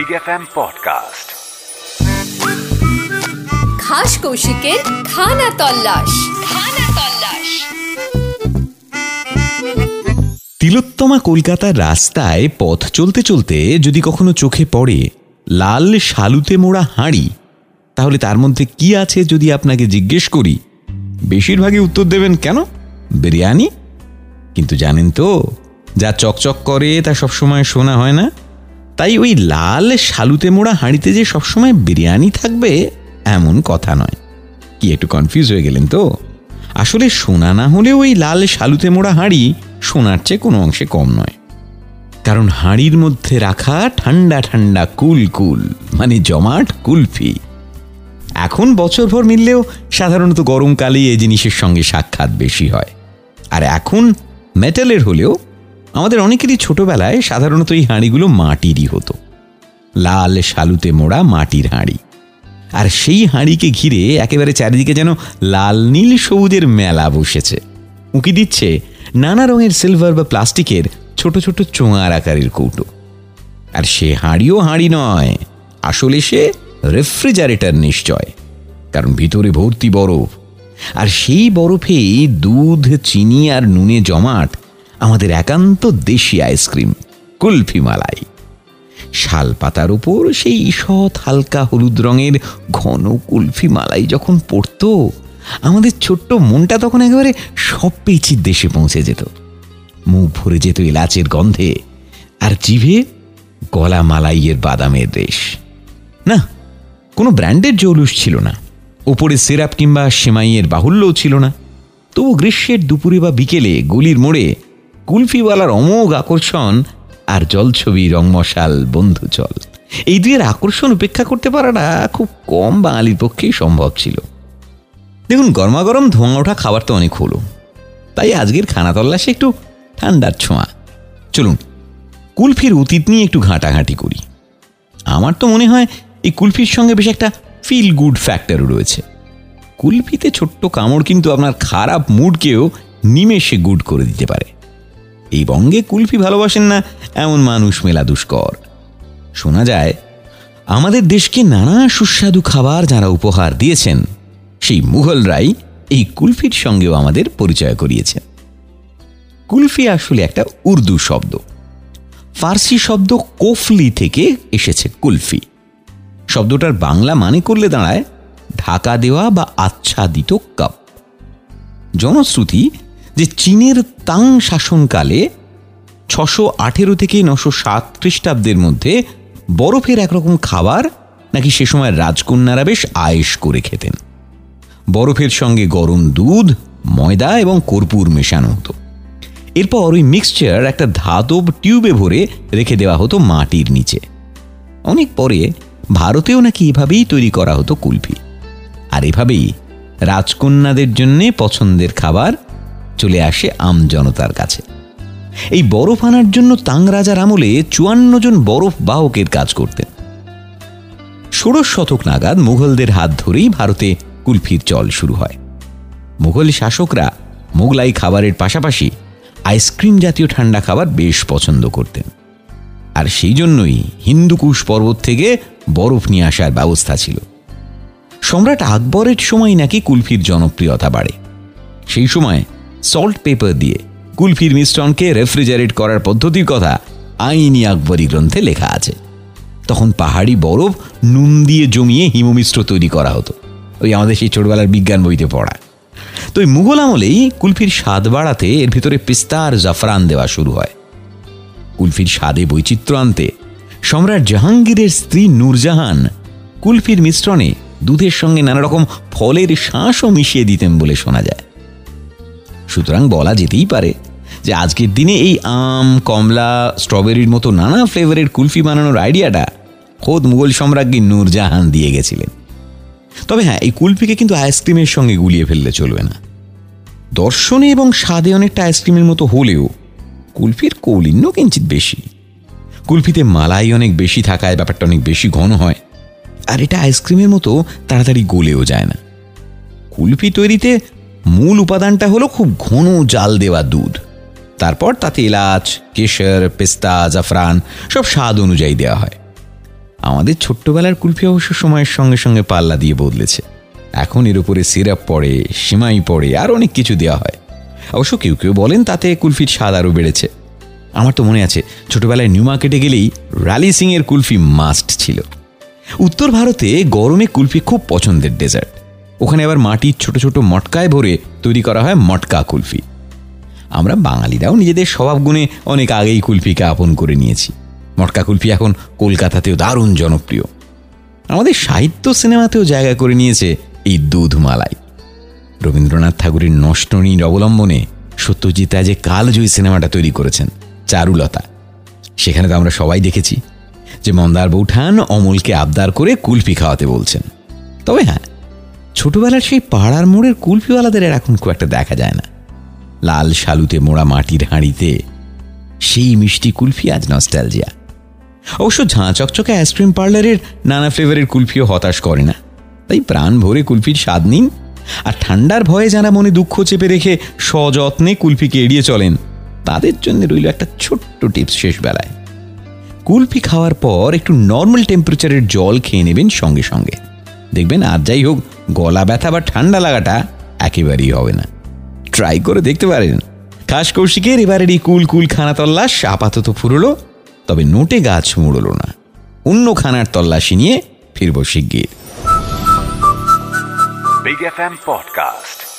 Big F M podcast খাস কৌশিকের খানা তল্লাশ খানা তল্লাশ তিলোত্তমা কলকাতার রাস্তায় পথ চলতে চলতে যদি কখনো চোখে পড়ে লাল শালুতে মোড়া হাঁড়ি তাহলে তার মধ্যে কি আছে যদি আপনাকে জিজ্ঞেস করি বেশিরভাগই উত্তর দেবেন কেন বিরিয়ানি কিন্তু জানেন তো যা চকচক করে তা সবসময় শোনা হয় না তাই ওই লাল শালুতে মোড়া হাঁড়িতে যে সবসময় বিরিয়ানি থাকবে, এমন কথা নয়। কি একটু কনফিউজ হয়ে গেলেন তো? আসলে সোনা না হলেও ওই লাল শালুতে মোড়া হাঁড়ি সোনার চেয়ে কোনো অংশে কম নয়। কারণ হাঁড়ির মধ্যে রাখা ঠান্ডা ঠান্ডা কুল কুল মানে জমাট কুলফি। এখন বছরভর মিললেও সাধারণত গরমকালেই এই জিনিসের সঙ্গে সাক্ষাৎ বেশি হয়। আর এখন মেটালের হলেও আমাদের অনেকেরই ছোটবেলায় সাধারণত এই হাঁড়িগুলো মাটিরই হতো। লাল শালুতে মোড়া মাটির হাঁড়ি। আর সেই হাঁড়িকে ঘিরে একেবারে চারিদিকে যেন লাল নীল সবুজের মেলা বসেছে। উঁকি দিচ্ছে নানা রঙের সিলভার বা প্লাস্টিকের ছোট ছোট চোঙার আকারের কৌটো। আর সে হাঁড়িও হাঁড়ি নয়, আসলে সে রেফ্রিজারেটর নিশ্চয়, কারণ ভিতরে ভর্তি বরফ। আর সেই বরফেই দুধ, চিনি আর নুনে জমাট আমাদের একান্ত দেশি আইসক্রিম কুলফি মালাই। শাল পাতার উপর সেই ঈষৎ হালকা হলুদ রঙের ঘন কুলফি মালাই যখন পড়তো, আমাদের ছোট্ট মনটা তখন একেবারে সব পেয়েছির দেশে পৌঁছে যেত। মুখ ভরে যেত এলাচের গন্ধে, আর জিভে গলা মালাইয়ের বাদামের রেশ। না, কোনো ব্র্যান্ডের জৌলুস ছিল না। ওপরে সিরাপ কিংবা সেমাইয়ের বাহুল্যও ছিল না। তবু গ্রীষ্মের দুপুরে বা বিকেলে, গলির মোড়ে কুলফিওয়ালার অমোঘ আকর্ষণ আর জলছবি রংমশাল বন্ধু চল। এই দুয়ের আকর্ষণ উপেক্ষা করতে পারাটা খুব কম বাঙালির পক্ষেই সম্ভব ছিল। দেখুন, গরমাগরম ধোঁয়া ওঠা খাবার তো অনেক হলো। তাই আজকের খানা তল্লাশে একটু ঠান্ডার ছোঁয়া। চলুন, কুলফির অতীত নিয়ে একটু ঘাঁটাঘাঁটি করি। আমার তো মনে হয় এই কুলফির সঙ্গে বেশ একটা ফিল গুড ফ্যাক্টরও রয়েছে। কুলফিতে ছোট্ট কামড় কিন্তু আপনার খারাপ মুডকেও নিমেষে গুড করে দিতে পারে। এই বঙ্গে কুলফি ভালোবাসেন না এমন মানুষ মেলা দুষ্কর। শোনা যায়, আমাদের দেশকে নানা সুস্বাদু খাবার যারা উপহার দিয়েছেন, সেই মুঘলরাই এই কুলফির সঙ্গেও আমাদের পরিচয় করিয়েছেন। কুলফি আসলে একটা উর্দু শব্দ। ফার্সি শব্দ কোফলি থেকে এসেছে কুলফি। শব্দটার বাংলা মানে করলে দাঁড়ায়, ঢাকা দেওয়া বা আচ্ছাদিত কাপ। জনশ্রুতি যে চীনের তাং শাসনকালে ছশো আঠেরো থেকে নশো সাত খ্রিস্টাব্দের মধ্যে বরফের একরকম খাবার নাকি সে সময় রাজকন্যারা বেশ আয়েস করে খেতেন। বরফের সঙ্গে গরম দুধ, ময়দা এবং কর্পূর মেশানো হতো। এরপর ওই মিক্সচার একটা ধাতব টিউবে ভরে রেখে দেওয়া হতো মাটির নিচে। অনেক পরে ভারতেও নাকি এভাবেই তৈরি করা হতো কুলফি। আর এভাবেই রাজকন্যাদের জন্যে পছন্দের খাবার চলে আসে আম জনতার কাছে। এই বরফ আনার জন্য তাং রাজার আমলে চুয়ান্ন জন বরফ বাহকের কাজ করতেন। ষোড়শ শতক নাগাদ মুঘলদের হাত ধরেই ভারতে কুলফির চল শুরু হয়। মুঘল শাসকরা মোগলাই খাবারের পাশাপাশি আইসক্রিম জাতীয় ঠান্ডা খাবার বেশ পছন্দ করতেন। আর সেই জন্যই হিন্দুকুশ পর্বত থেকে বরফ নিয়ে আসার ব্যবস্থা ছিল। সম্রাট আকবরের সময় নাকি কুলফির জনপ্রিয়তা বাড়ে। সেই সময় সল্ট পেপার দিয়ে কুলফির মিশ্রণকে রেফ্রিজারেট করার পদ্ধতির কথা আইনি আকবরী গ্রন্থে লেখা আছে। তখন পাহাড়ি বরফ নুন দিয়ে জমিয়ে হিমমিশ্র তৈরি করা হতো। ওই আমাদের সেই ছোটবেলার বিজ্ঞান বইতে পড়া। তো ওই মুঘল আমলেই কুলফির স্বাদ বাড়াতে এর ভিতরে পিস্তা আর জাফরান দেওয়া শুরু হয়। কুলফির স্বাদে বৈচিত্র্য আনতে সম্রাট জাহাঙ্গীরের স্ত্রী নূরজাহান কুলফির মিশ্রণে দুধের সঙ্গে নানা রকম ফলের শাঁসও মিশিয়ে দিতেন বলে শোনা যায়। সুতরাং বলা যেতেই পারে যে আজকের দিনে এই আম, কমলা, স্ট্রবেরির মতো নানা ফ্লেভারের কুলফি বানানোর আইডিয়াটা খোদ মুঘল সম্রাজ্ঞী নূরজাহান দিয়ে গেছিলেন। তবে হ্যাঁ এই কুলফিকে কিন্তু আইসক্রিমের সঙ্গে গুলিয়ে ফেললে চলবে না। দর্শনে এবং স্বাদে অনেকটা আইসক্রিমের মতো হলেও কুলফির কৌলিন্য কিঞ্চিত বেশি। কুলফিতে মালাই অনেক বেশি থাকায় ব্যাপারটা অনেক বেশি ঘন হয় আর এটা আইসক্রিমের মতো তাড়াতাড়ি গলেও যায় না। কুলফি তৈরিতে মূল উপাদানটা হলো খুব ঘন জাল দেওয়া দুধ। তারপর তাতে এলাচ, কেশর, পেস্তা, জাফরান সব স্বাদ অনুযায়ী দেওয়া হয়। আমাদের ছোট্টবেলার কুলফি অবশ্য সময়ের সঙ্গে সঙ্গে পাল্লা দিয়ে বদলেছে। এখন এর উপরে সিরাপ পড়ে, সিমাই পড়ে, আর অনেক কিছু দেওয়া হয়। অবশ্য কেউ কেউ বলেন তাতে কুলফির স্বাদ আরও বেড়েছে। আমার তো মনে আছে, ছোটবেলায় নিউ মার্কেটে গেলেই রালি এর কুলফি মাস্ট ছিল। উত্তর ভারতে গরমে কুলফি খুব পছন্দের ডেজার্ট। ওখানে আবার মাটির ছোট ছোট মটকায় ভরে তৈরি করা হয় মটকা কুলফি। আমরা বাঙালিরাও নিজেদের স্বভাব গুণে অনেক আগেই কুলফিকে আপন করে নিয়েছি। মটকা কুলফি এখন কলকাতাতেও দারুণ জনপ্রিয়। আমাদের সাহিত্য সিনেমাতেও জায়গা করে নিয়েছে এই দুধমালাই। রবীন্দ্রনাথ ঠাকুরের নষ্টনীর অবলম্বনে সত্যজিৎ যে কালজয়ী সিনেমাটা তৈরি করেছেন, চারুলতা, সেখানে তো আমরা সবাই দেখেছি যে মন্দার বৌঠান অমলকে আবদার করে কুলফি খাওয়াতে বলছেন। তবে হ্যাঁ ছোটবেলার সেই পাড়ার মোড়ের কুলফিওয়ালাদের আর এখন খুব একটা দেখা যায় না। লাল শালুতে মোড়া মাটির হাঁড়িতে সেই মিষ্টি কুলফি আজ নস্টালজিয়া অবশ্য ঝাঁ চকচকে আইসক্রিম পার্লারের নানা ফ্লেভারের কুলফিও হতাশ করে না। তাই প্রাণ ভরে কুলফির স্বাদ নিন আর ঠান্ডার ভয়ে যারা মনে দুঃখ চেপে রেখে সযত্নে কুলফিকে এড়িয়ে চলেন, তাদের জন্য রইল একটা ছোট্ট টিপস শেষ বেলায় কুলফি খাওয়ার পর একটু নর্মাল টেম্পারেচারের জল খেয়ে নেবেন সঙ্গে সঙ্গে। দেখবেন আর যাই হোক গলা ব্যথা বা ঠান্ডা লাগাটা একেবারেই হবে না। ট্রাই করে দেখতে পারেন। খাস কৌশিকের এবারের এই কুল কুল খানা তল্লাশ আপাতত ফুরলো, তবে নোটে গাছ মুড়ল না। অন্য খানার তল্লাশি নিয়ে ফিরব শিগগির। Big F M Podcast.